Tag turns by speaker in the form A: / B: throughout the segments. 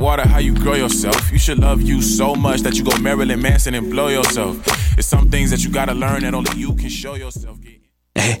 A: water how you grow yourself. You should love you so much that you go Marilyn Manson and blow yourself. It's some things that you gotta learn that only you can show yourself.
B: Hey.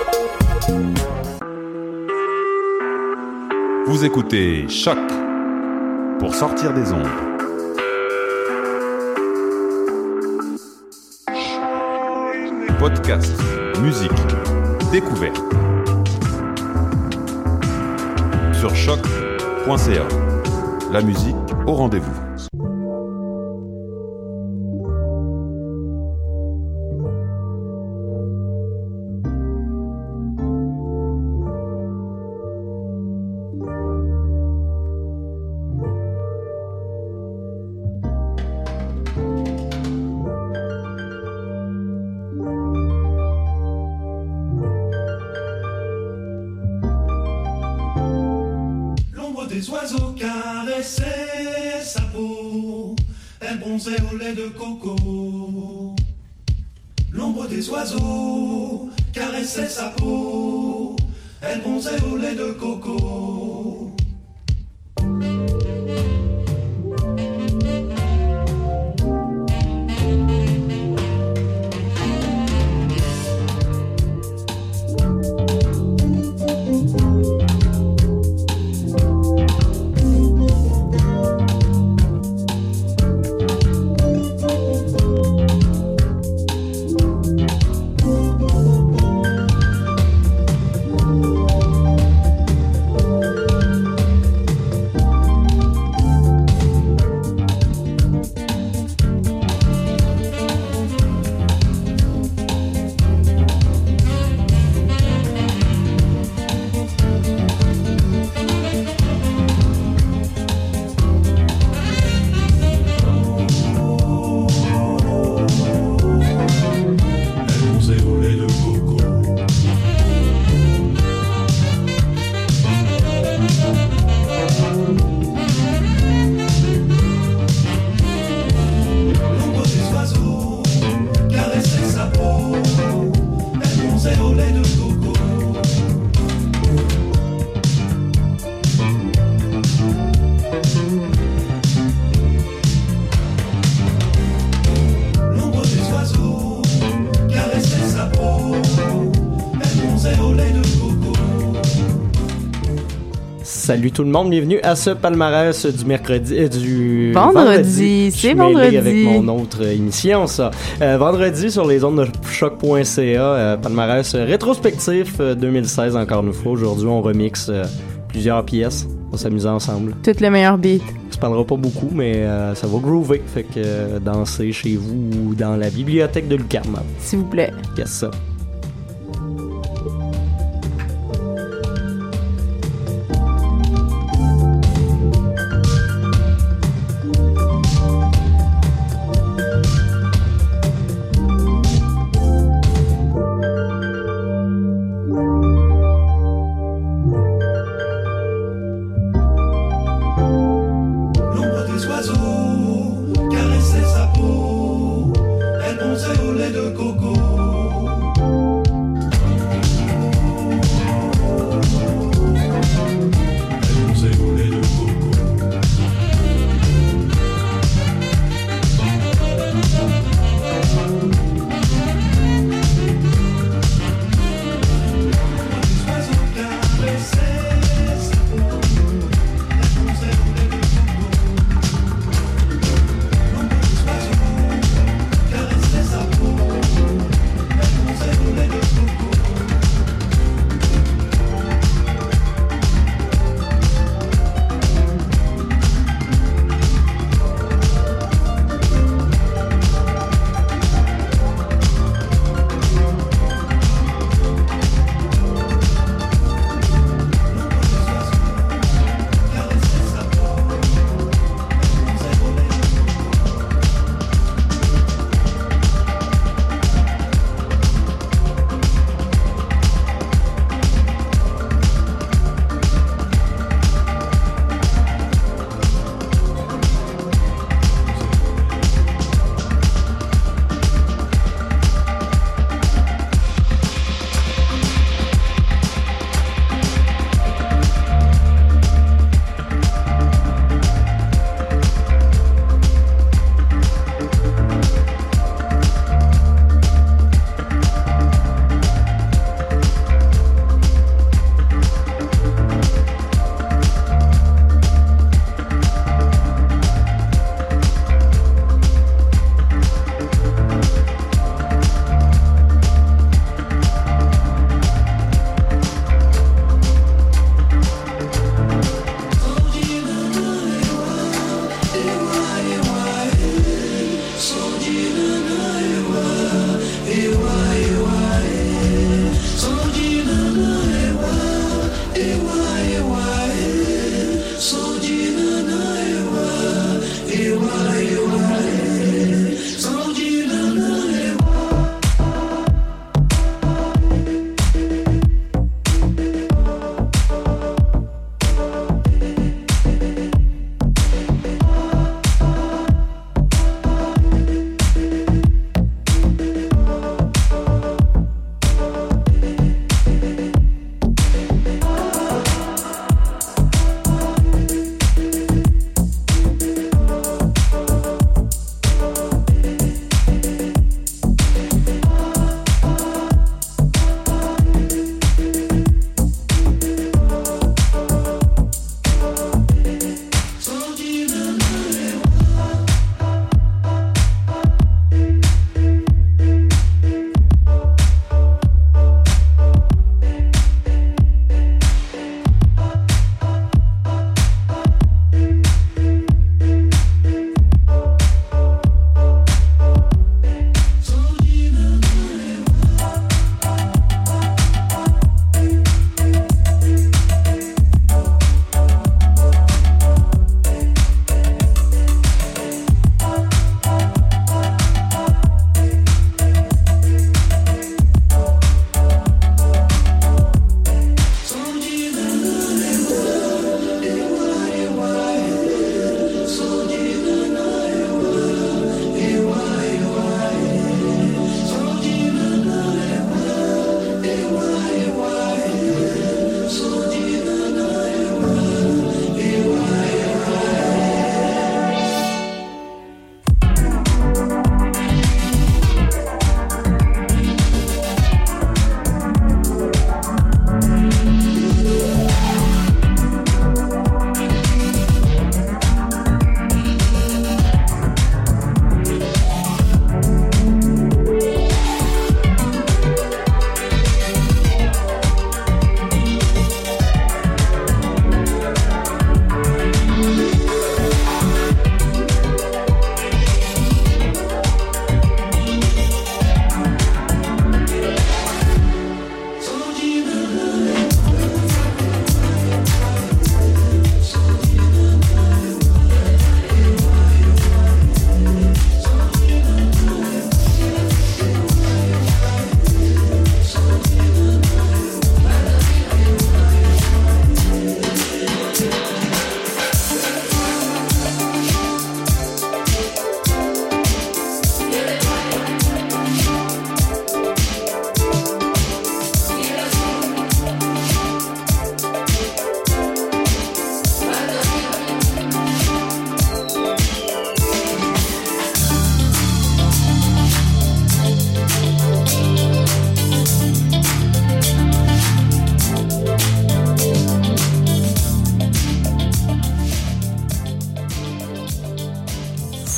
C: Vous écoutez Choc pour sortir des ombres. Podcast, musique, découverte. Sur choc.ca. La musique au rendez-vous.
D: Salut tout le monde, bienvenue à ce palmarès du mercredi et euh, du
E: vendredi. C'est vendredi
D: avec mon autre émission ça. Euh, vendredi sur les ondes de choc.ca, euh, palmarès rétrospectif 2016 encore une fois. Aujourd'hui, on remixe plusieurs pièces. On va s'amuser ensemble.
E: Toutes les meilleur beat.
D: Ça se parlera pas beaucoup, mais ça va groover. Fait que danser chez vous ou dans la bibliothèque de Lucarma.
E: S'il vous plaît.
D: c'est ça.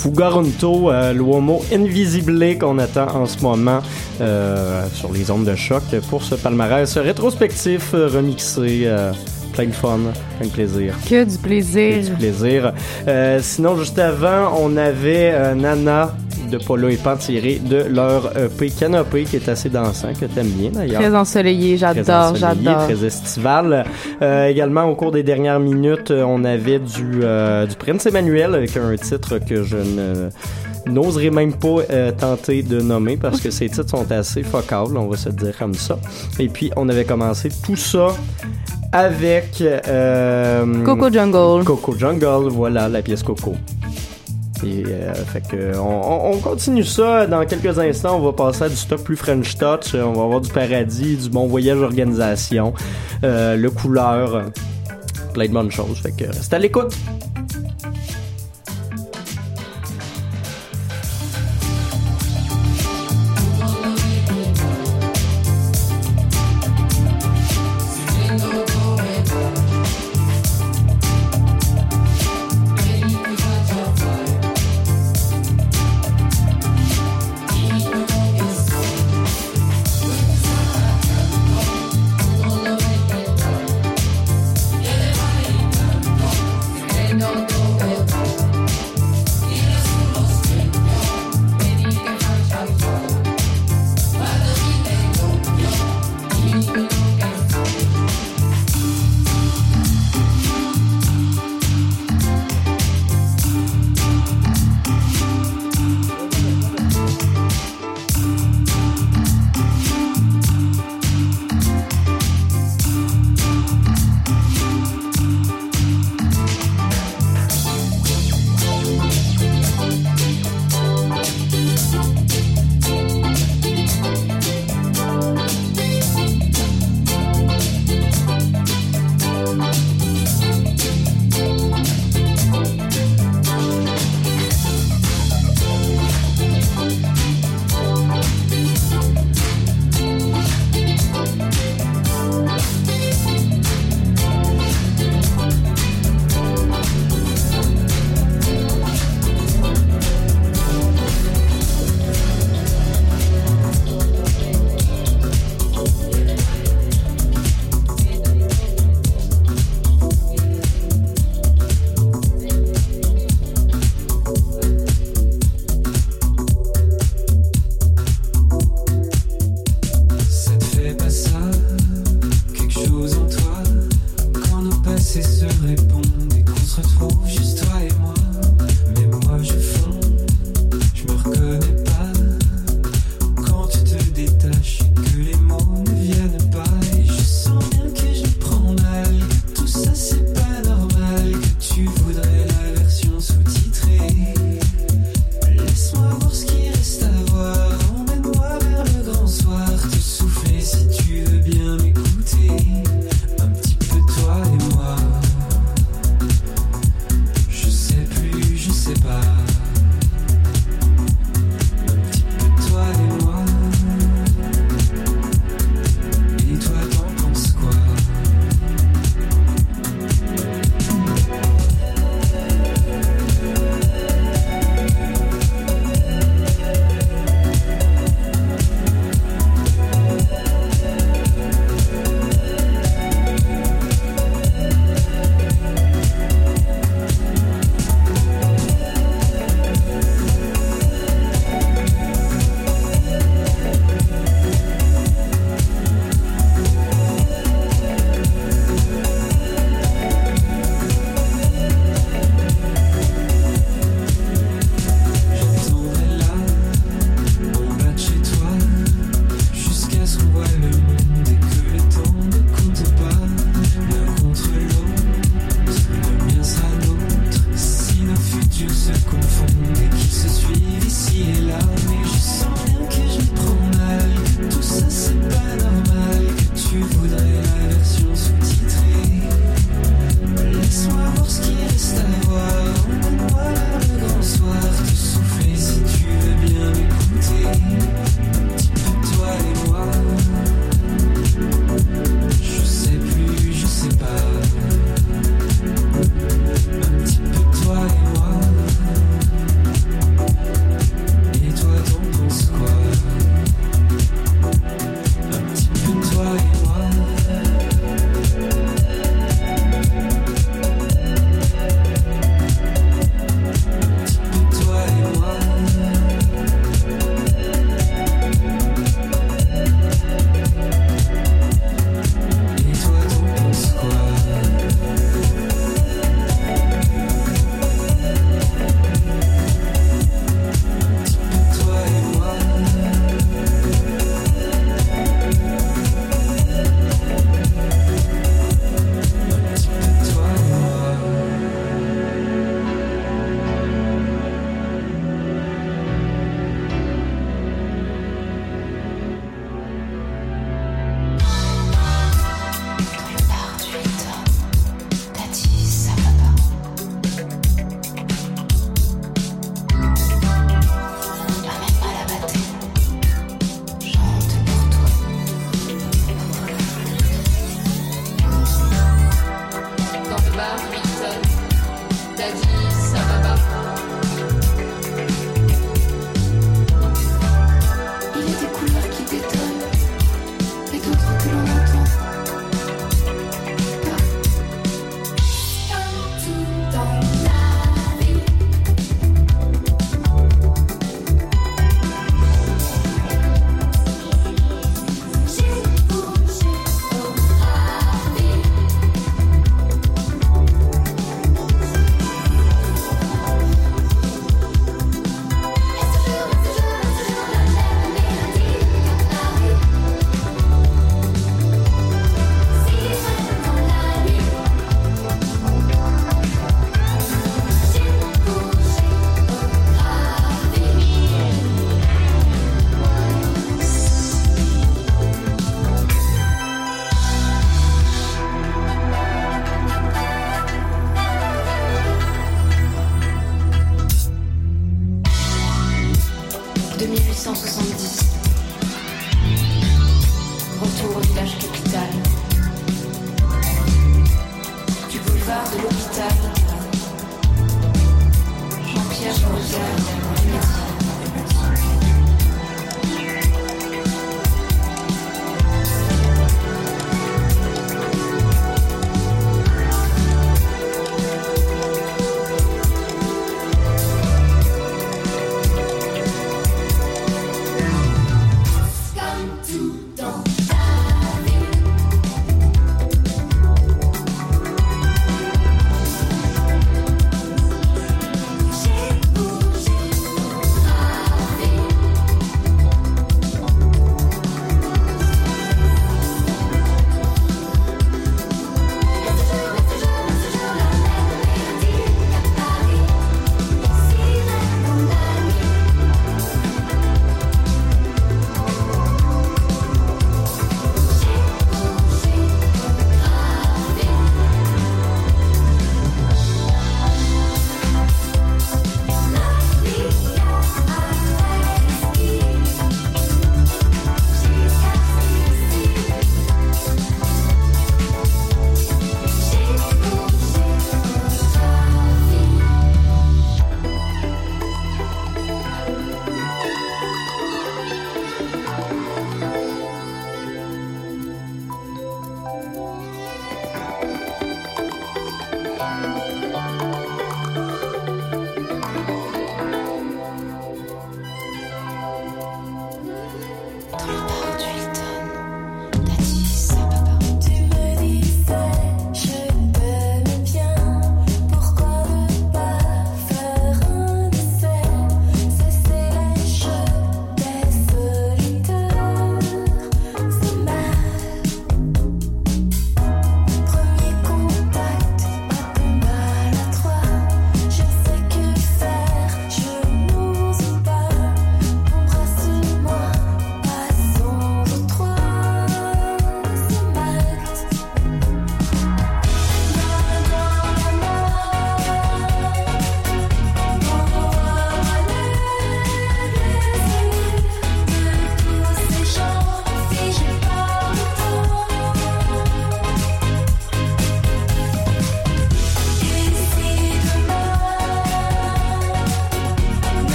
D: Fugarunto, euh, l'uomo invisible qu'on attend en ce moment euh, sur les ondes de choc pour ce palmarès rétrospectif remixé. Euh, plein de fun, plein de plaisir.
E: Que du plaisir.
D: Que du plaisir. Euh, sinon, juste avant, on avait Nana de Polo et Pan tiré de leur e pays Canopé qui est assez dansant, que t'aimes bien d'ailleurs.
E: Très ensoleillé, j'adore, j'adore.
D: Très estival. Euh, également, au cours des dernières minutes, euh, on avait du, euh, du Prince Emmanuel avec un titre que je n'oserais même pas tenter de nommer parce que ces titres sont assez focables, on va se dire comme ça. Et puis, on avait commencé tout ça avec
E: Coco Jungle.
D: Coco Jungle, voilà la pièce Coco. Et, euh, fait que on, continue ça dans quelques instants. On va passer à du stock plus French Touch. On va avoir du paradis, du bon voyage organisation, euh, le couleur, plein de bonnes choses. Fait que reste à l'écoute.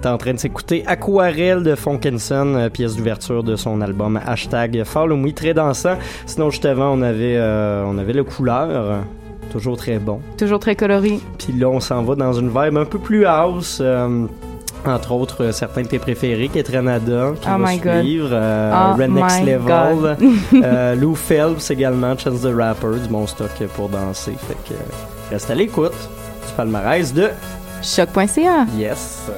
F: t'es en train de s'écouter Aquarelle de Fonkinson, euh, pièce d'ouverture de son album Hashtag Follow très dansant. Sinon, juste avant, on avait, euh, on avait le couleur. Toujours très bon.
E: Toujours très coloré.
F: Puis là, on s'en va dans une vibe un peu plus house. Euh, entre autres, certains de tes préférés, Ketranada, qui
E: oh
F: va suivre, euh,
E: oh
F: Level, Lou Phelps également, Chance the Rapper, du bon stock pour danser. Fait que reste à l'écoute du palmarès de
E: choc.ca.
F: Yes.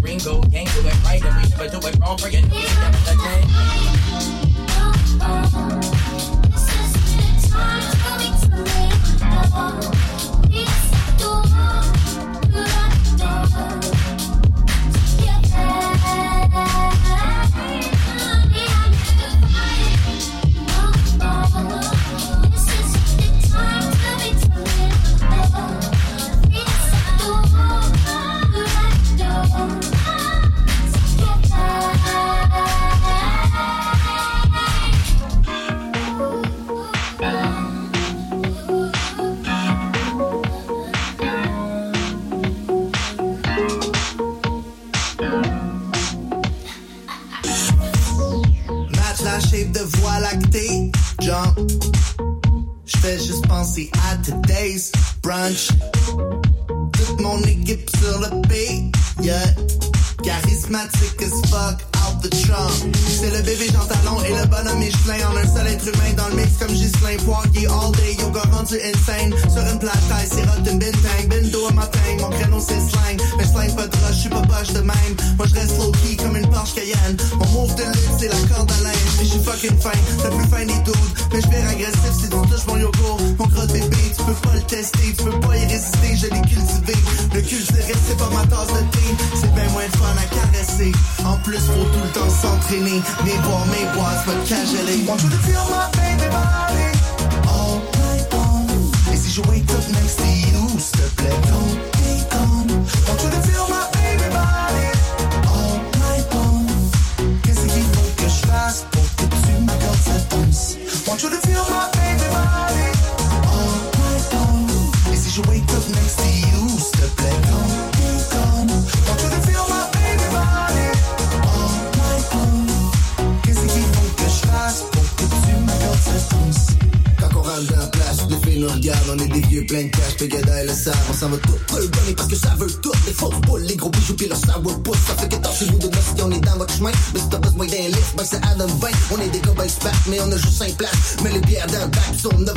G: Ringo, gang do it right, and we never do it wrong. Bring it oh, this is the time for me to live. Pegada et le Sarre, on s'en va tout, tout le donner parce que ça veut tout, les fausses boules, les gros bijoux pis le sourd On est des copains ben mais on a juste 5 places. Mais les pierres dans le bac, sont 24.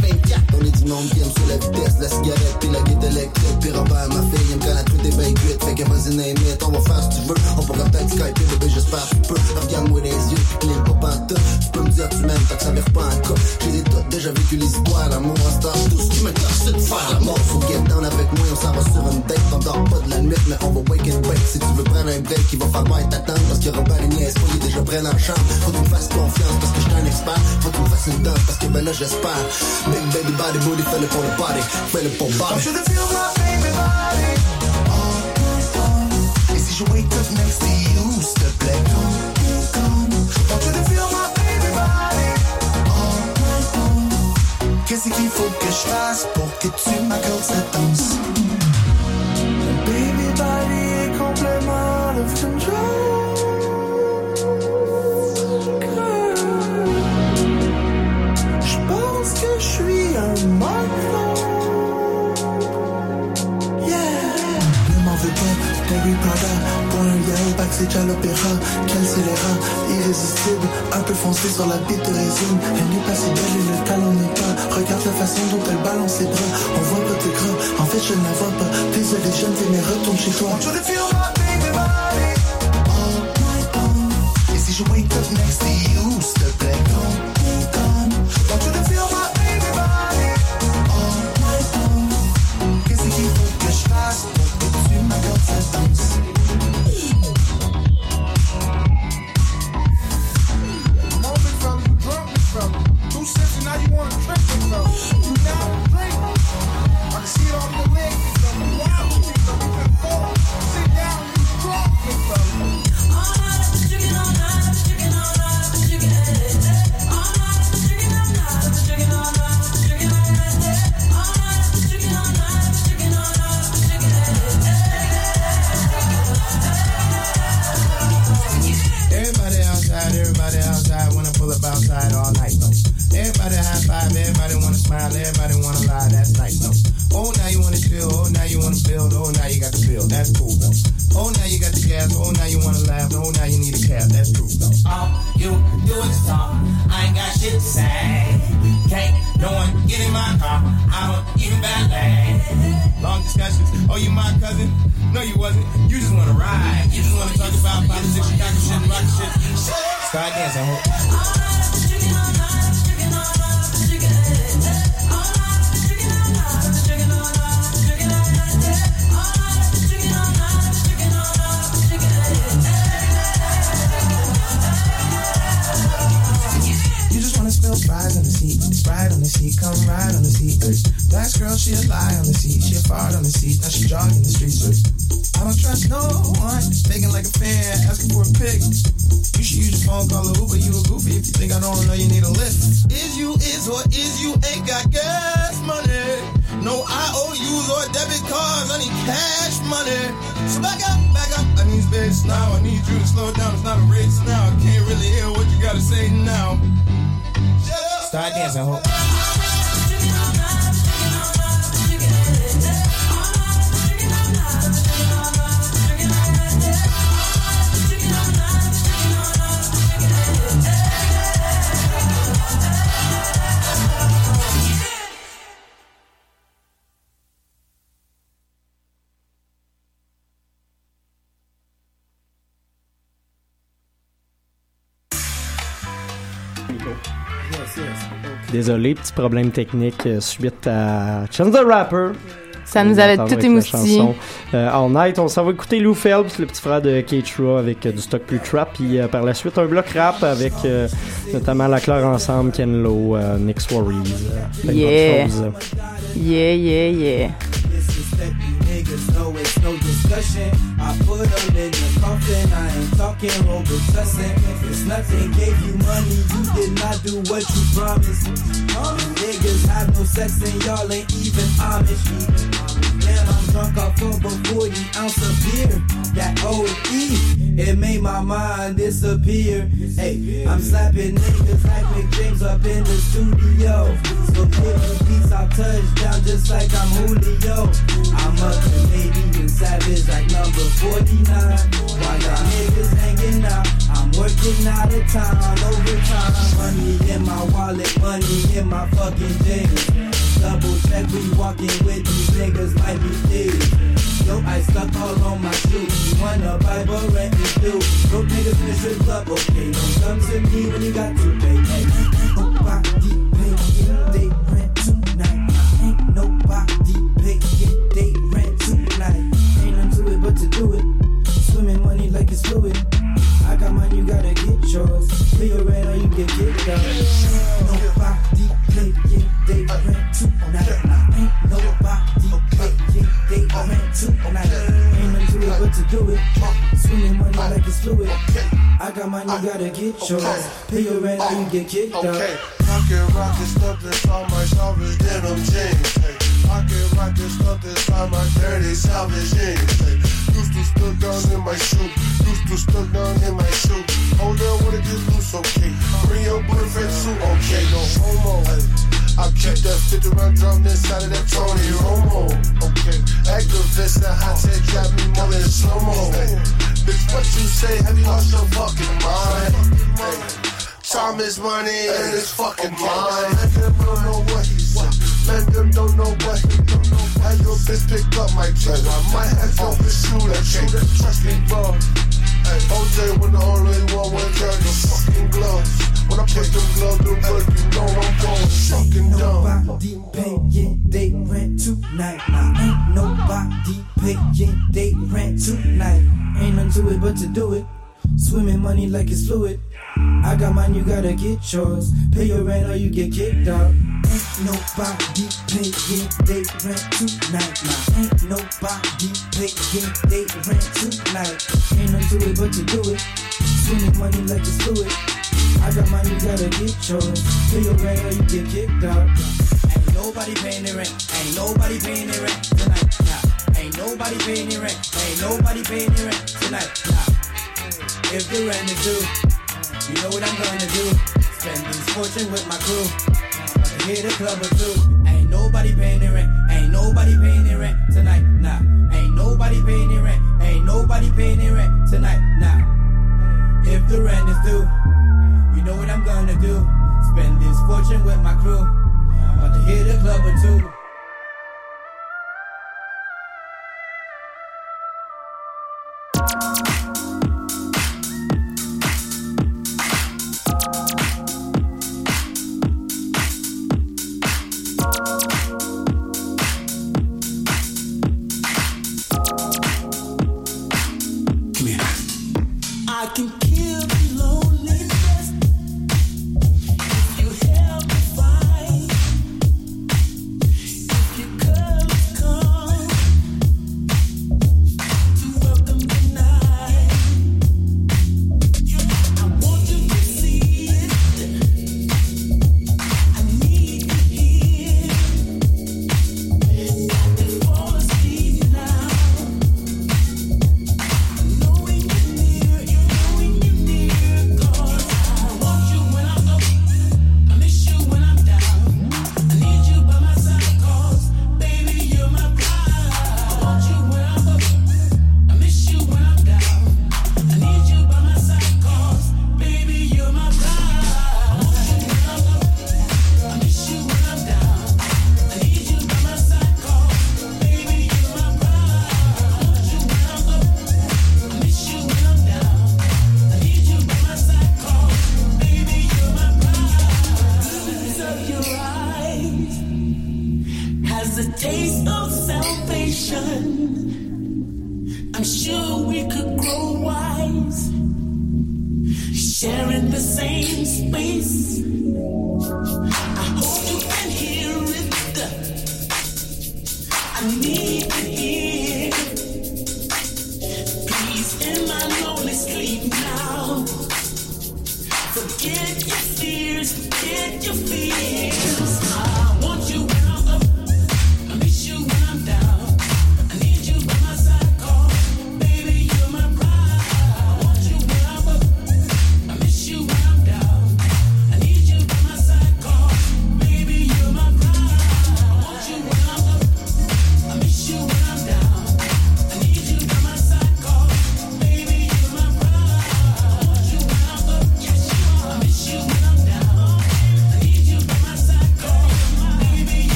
G: On est du monde qui aime sur la vitesse, la cigarette, puis la guette électrique. Puis Robert, ma fille, aime quand la truite est bien cuite. Fait que vas-y, n'aimite, on va faire ce que tu veux. On pourra peut-être skyper, bébé, j'espère que tu peux. Regarde-moi les yeux, les cligne pas pantoute. Tu peux me dire, tu m'aimes, tant que ça vire pas un cas. J'ai des déjà vécu l'histoire, l'amour en star. Tout ce qui me casse, c'est de faire la mort. Faut get down avec moi, on s'en va sur une date. On dort pas de la nuit, mais on va wake and break. Si tu veux prendre un break, il va falloir t'attendre. Parce que Robert, il niaise pas, il est déjà prêt en chambre. Fasse confiance parce que je un pas. Faut que fasse une dose parce que ben là j'espère. Big baby ben, body booty, fais-le pour le body, fais-le pour le body. I'm feel my baby body. All night long. Et si je wake up next to you, s'il te plaît, don't be gone. you feel my baby body. All night long. Qu'est-ce qu'il faut que je fasse pour que tu m'accordes cette danse? Baby body est complètement out of control. C'est déjà l'opéra, qu'elle scélérat irrésistible, un peu foncé sur la bite de résine. Elle n'est pas si belle et le talent n'est pas. Regarde la façon dont elle balance ses bras. On voit pas tes gras, en fait je ne la vois pas. Désolé, je ne mais retourne chez toi.
H: ain't got
I: gas money. No IOUs or debit cards, I need cash money. So back up, back up. I need space now. I need you to slow down. It's not a race now. I can't really hear what you gotta say now. Shut up. Start dancing, hope.
D: Désolé, petit problème technique euh, suite à Chance the Rapper.
E: Ça nous avait tout émoustillé.
D: Euh, All Night, on s'en va écouter Lou Phelps, le petit frère de k avec euh, du stock plus trap. Puis euh, par la suite, un bloc rap avec notamment La Claire Ensemble, Ken Lo, Nick Swarries.
E: yeah. Yeah, yeah, yeah.
J: Let you niggas know it's no discussion. I put them in the coffin. I ain't talking over cussing. It's nothing gave you money. You did not do what you promised. Niggas had no sex and y'all ain't even Amish hell, I'm drunk off of a 40 ounce of beer. That OE, it made my mind disappear. Hey, I'm slapping niggas like McJames up in the studio. So give me beats, I'll touch down just like I'm Julio. I'm a Canadian savage like number 49. While y'all niggas hanging out, I'm working out of time, overtime. Money in my wallet, money in my fucking jeans. Double check we walking with these niggas like we still. Yo, I stuck all on my shoe. You wanna buy, but rent is due. Broke niggas in the strip club, okay. Don't come to me when you got to pay. you I, gotta get yours. Okay. Pay your rent, and get kicked
K: okay. out. stuff my salvage denim jeans. Hey. Pocket rocket stuff on my dirty salvage jeans. Hey. Used to stuck down in my shoe. Used to stuck down in my shoe. Hold up, wanna get loose, okay. Bring your boyfriend too, okay. No homo. Hey. I keep that 50 round drum inside of that Tony Romo. Okay, activist and hot tech got me more than slow mo. Bitch, what you say? Have you lost your fucking mind? Hey, time is money and it's fucking mine. Let them don't know what he's Let them don't know what he Had your bitch pick up my check. I might have to oh. shoot that shit. Trust me, bro. Hey, OJ when the only one with carry fucking gloves. When I put them gloves to work, you know I'm going fucking dumb.
J: Nobody paying they rent tonight. Ain't nobody paying they rent tonight. Ain't nothing to it but to do it. Swimming money like it's fluid. I got mine, you gotta get yours. Pay your rent or you get kicked out. Ain't nobody paying they rent tonight. Nah, ain't nobody paying they rent tonight. Ain't nothing to it but to do it. Swimming money like it's fluid. I got money, you gotta get yours. Play around or you get kicked out. Ain't nobody paying the rent. Ain't nobody paying the rent tonight. Nah. Ain't nobody paying the rent. Ain't nobody paying the rent tonight. Nah. If the rent is due, you know what I'm gonna do. Spend this fortune with my crew. Gonna hit a club or two. Ain't nobody paying the rent. Ain't nobody paying the rent tonight. Nah. Ain't nobody paying the rent. Ain't nobody paying the rent tonight. Nah. If the rent is due know what I'm gonna do. Spend this fortune with my crew. About to hit a club or two.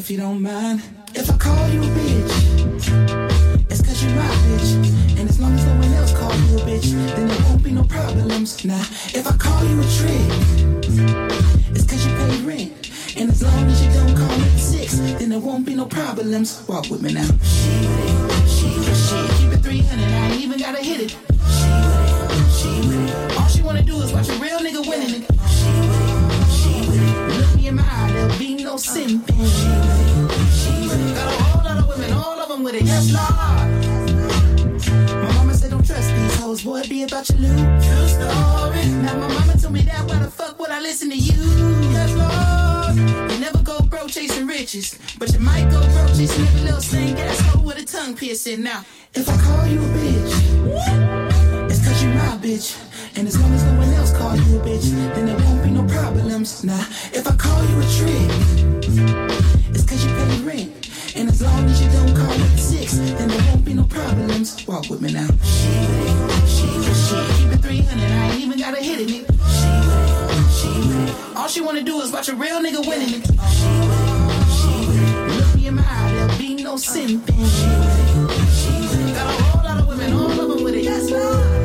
L: if you don't mind. If I call you a bitch, it's cause you're my bitch. And as long as no one else calls you a bitch, then there won't be no problems. nah. if I call you a trick, it's cause you pay rent. And as long as you don't call me six, then there won't be no problems. Walk with me now. She with it, she with it, she keep it 300, I ain't even gotta hit it. She with it, she with it. All she wanna do is watch a real nigga winning it. She with it, she with it. Look me in my eye, they'll be no sin pain. Got a whole lot of women, all of them with it, yes, Lord. My mama said, don't trust these hoes, boy, be about your loot. True story. Now my mama told me that, why the fuck would I listen to you? Yes, Lord. You never go broke chasing riches, but you might go broke chasing every little thing. That's hoe with a tongue piercing. Now, if I call you a bitch, it's cause you my bitch. And as long as no one else calls you a bitch, then there won't be no problems. Nah, if I call you a trick, it's cause you pay rent. And as long as you don't call it six, then there won't be no problems. Walk with me now. She with it, she with it, keep it 300. I ain't even gotta hit it. She with she with All she wanna do is watch a real nigga winning it. She with she with Look me in my eye, there'll be no sin. She with she with Got a whole lot of women all over with it. Yes, Lord.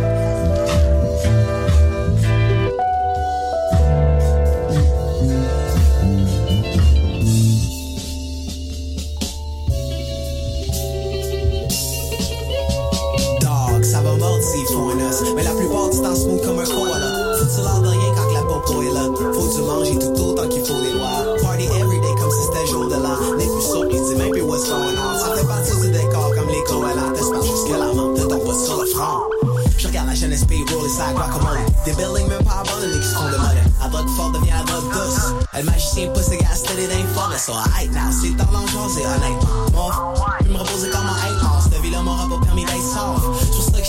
M: Mais la plupart du temps, smooth comme un koala. Faut tu l'air de rien quand la popo est là. Faut du manger tout autant tant qu'il faut les lois. Party everyday comme si c'était jour de l'an. N'est plus surpris, dis même plus what's going on. Ça fait partie du décor comme les koalas. T'espères jusqu'à la vente de ta voix sur le front. Je regarde la jeunesse pays roule les sacs, comme Des buildings même pas abandonnés qui se font de mode. La drogue fort devient la drogue douce. Le magicien pousse les gars, c'était des forêts. So, alright, now c'est temps d'en jaser, honnêtement. Moi, je me reposer comme un hate Cette vie-là m'aura pas permis d'être sauf.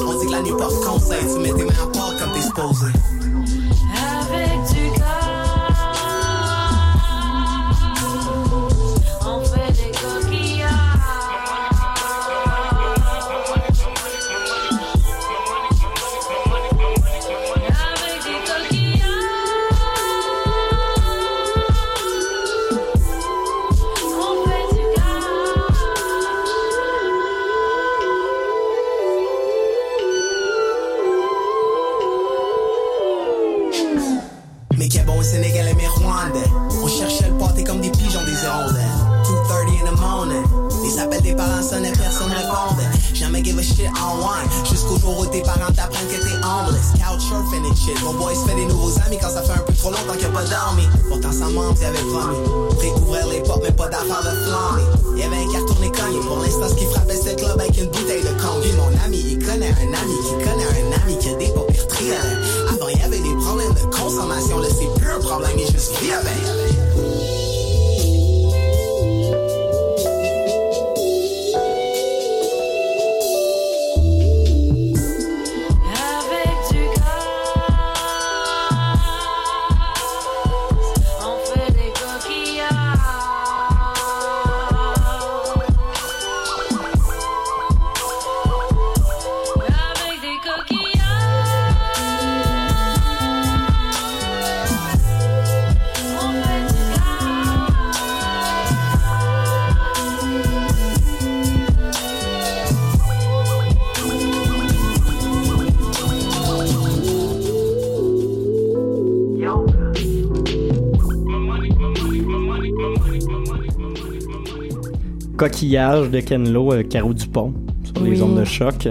M: On dit que la nuit porte conseil, tu mets comme que t'es shit. Mon boy se fait des nouveaux amis quand ça fait un peu trop longtemps qu'il n'y a pas d'armée. Pourtant, ça manque, il avait promis. découvrir les portes, mais pas d'affaires de flammer. Il y avait un carton cogne Pour l'instant, ce qui frappait, cette club avec une bouteille de congu. Mon ami, il connaît un ami qui connaît un ami qui a des paupières triolets. Avant, il y avait des problèmes de consommation. Là, c'est plus un problème, il suis vit avec.
D: de Kenlo euh, carreau du Dupont sur les ondes de choc.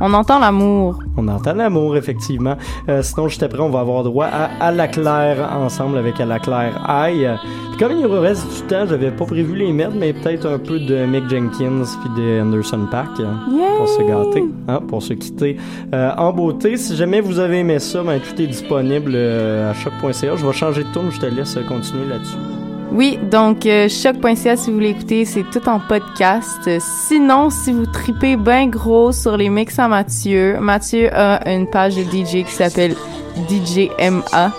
E: On entend l'amour.
D: On entend l'amour, effectivement. Euh, sinon, juste après, on va avoir droit à À la Claire ensemble avec À la Claire Aïe. Puis comme il reste du temps, j'avais pas prévu les mettre, mais peut-être un peu de Mick Jenkins puis de Anderson Pack hein, pour se gâter, hein, pour se quitter euh, en beauté. Si jamais vous avez aimé ça, ben, tout est disponible à choc.ca. Je vais changer de tourne, je te laisse continuer là-dessus.
E: Oui, donc euh, choc.ca si vous voulez écouter, c'est tout en podcast. Sinon, si vous tripez bien gros sur les mix à Mathieu, Mathieu a une page de DJ qui s'appelle DJMA.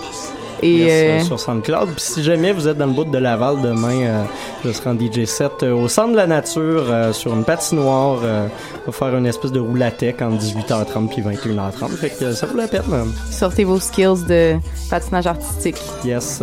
E: Et euh,
D: euh... sur SoundCloud. Puis si jamais vous êtes dans le bout de Laval demain, euh, je serai en DJ 7 au centre de la nature sur une patinoire. pour pour faire une espèce de roulatec entre 18h30 puis 21h30. Fait que ça vaut la peine. Hein.
E: Sortez vos skills de patinage artistique.
D: Yes.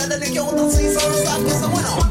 M: gana de
N: que
M: eu não sei, só sabe que
O: sou não.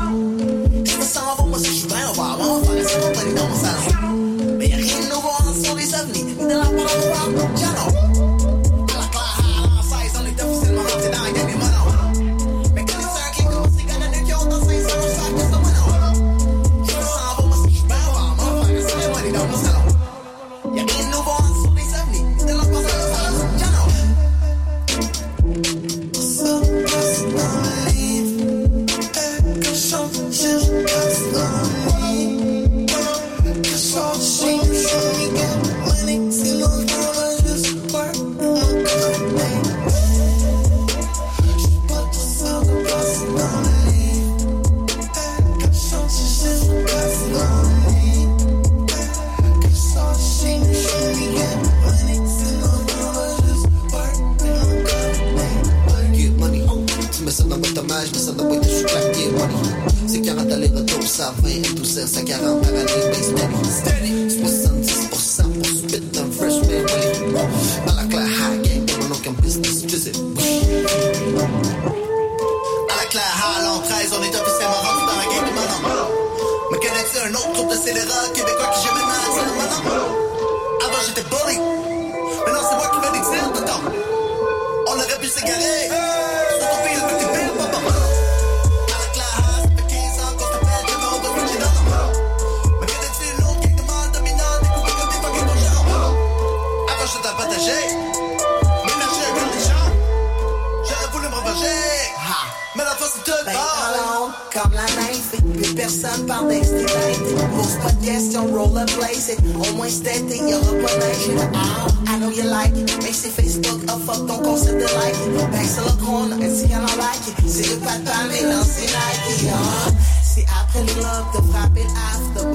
O: it's that thing, your explanation. Oh, I know you like it. Makes your face a fuck, don't go the like it. Back
P: to the corner and
Q: see how I
P: don't like it.
N: See if I find me, don't see like it.
R: See, I
A: put love, the pop it after.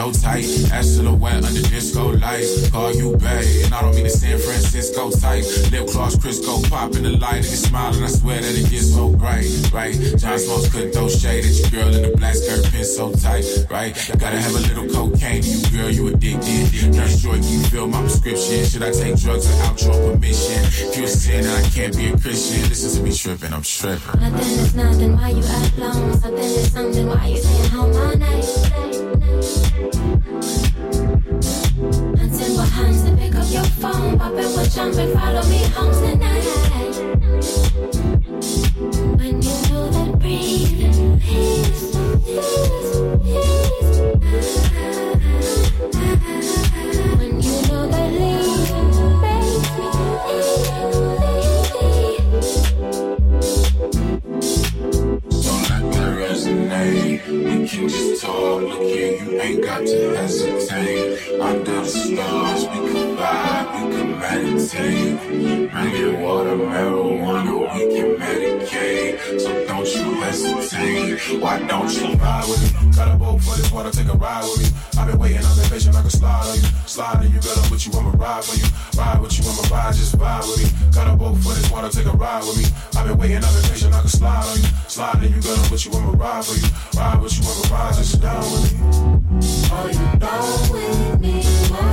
A: so tight. That silhouette under disco lights. Call you bae, and I don't mean the San Francisco type. Lip gloss, Crisco pop in the light, and you smile, and I swear that it gets so bright, right? John Smokes couldn't throw shade at your girl in the black skirt, pin so tight, right? I gotta have a little cocaine, you girl, you addicted. Nurse Joy, you fill my prescription. Should I take drugs without your permission? If you're a sin, I can't be a Christian. Listen to me tripping, I'm tripping.
F: Nothing is nothing, why you act long? Something is something, why you staying home all night? hands, then pick up your phone. Poppin' with chums and follow me home tonight. When you know that breathing is.
R: can just talk, look here, you ain't got to hesitate. Under the stars, we can vibe, we can meditate. Drinking water, marijuana, we can medicate. So don't you hesitate, why don't you ride with me? Got a boat for this water, take a ride with me. I've been waiting, I'm patient, I can slide on you. Slide on you, girl, I'm with you, I'ma ride for you. Ride with you, I'ma ride, just vibe with me. Got a boat for this water, take a ride with me. I've been waiting, I'm patient, I can slide on you. Slide on you, girl, I'm with you, I'ma ride for you. Ride with you, I'ma Rising down with me.
F: Are you down with me?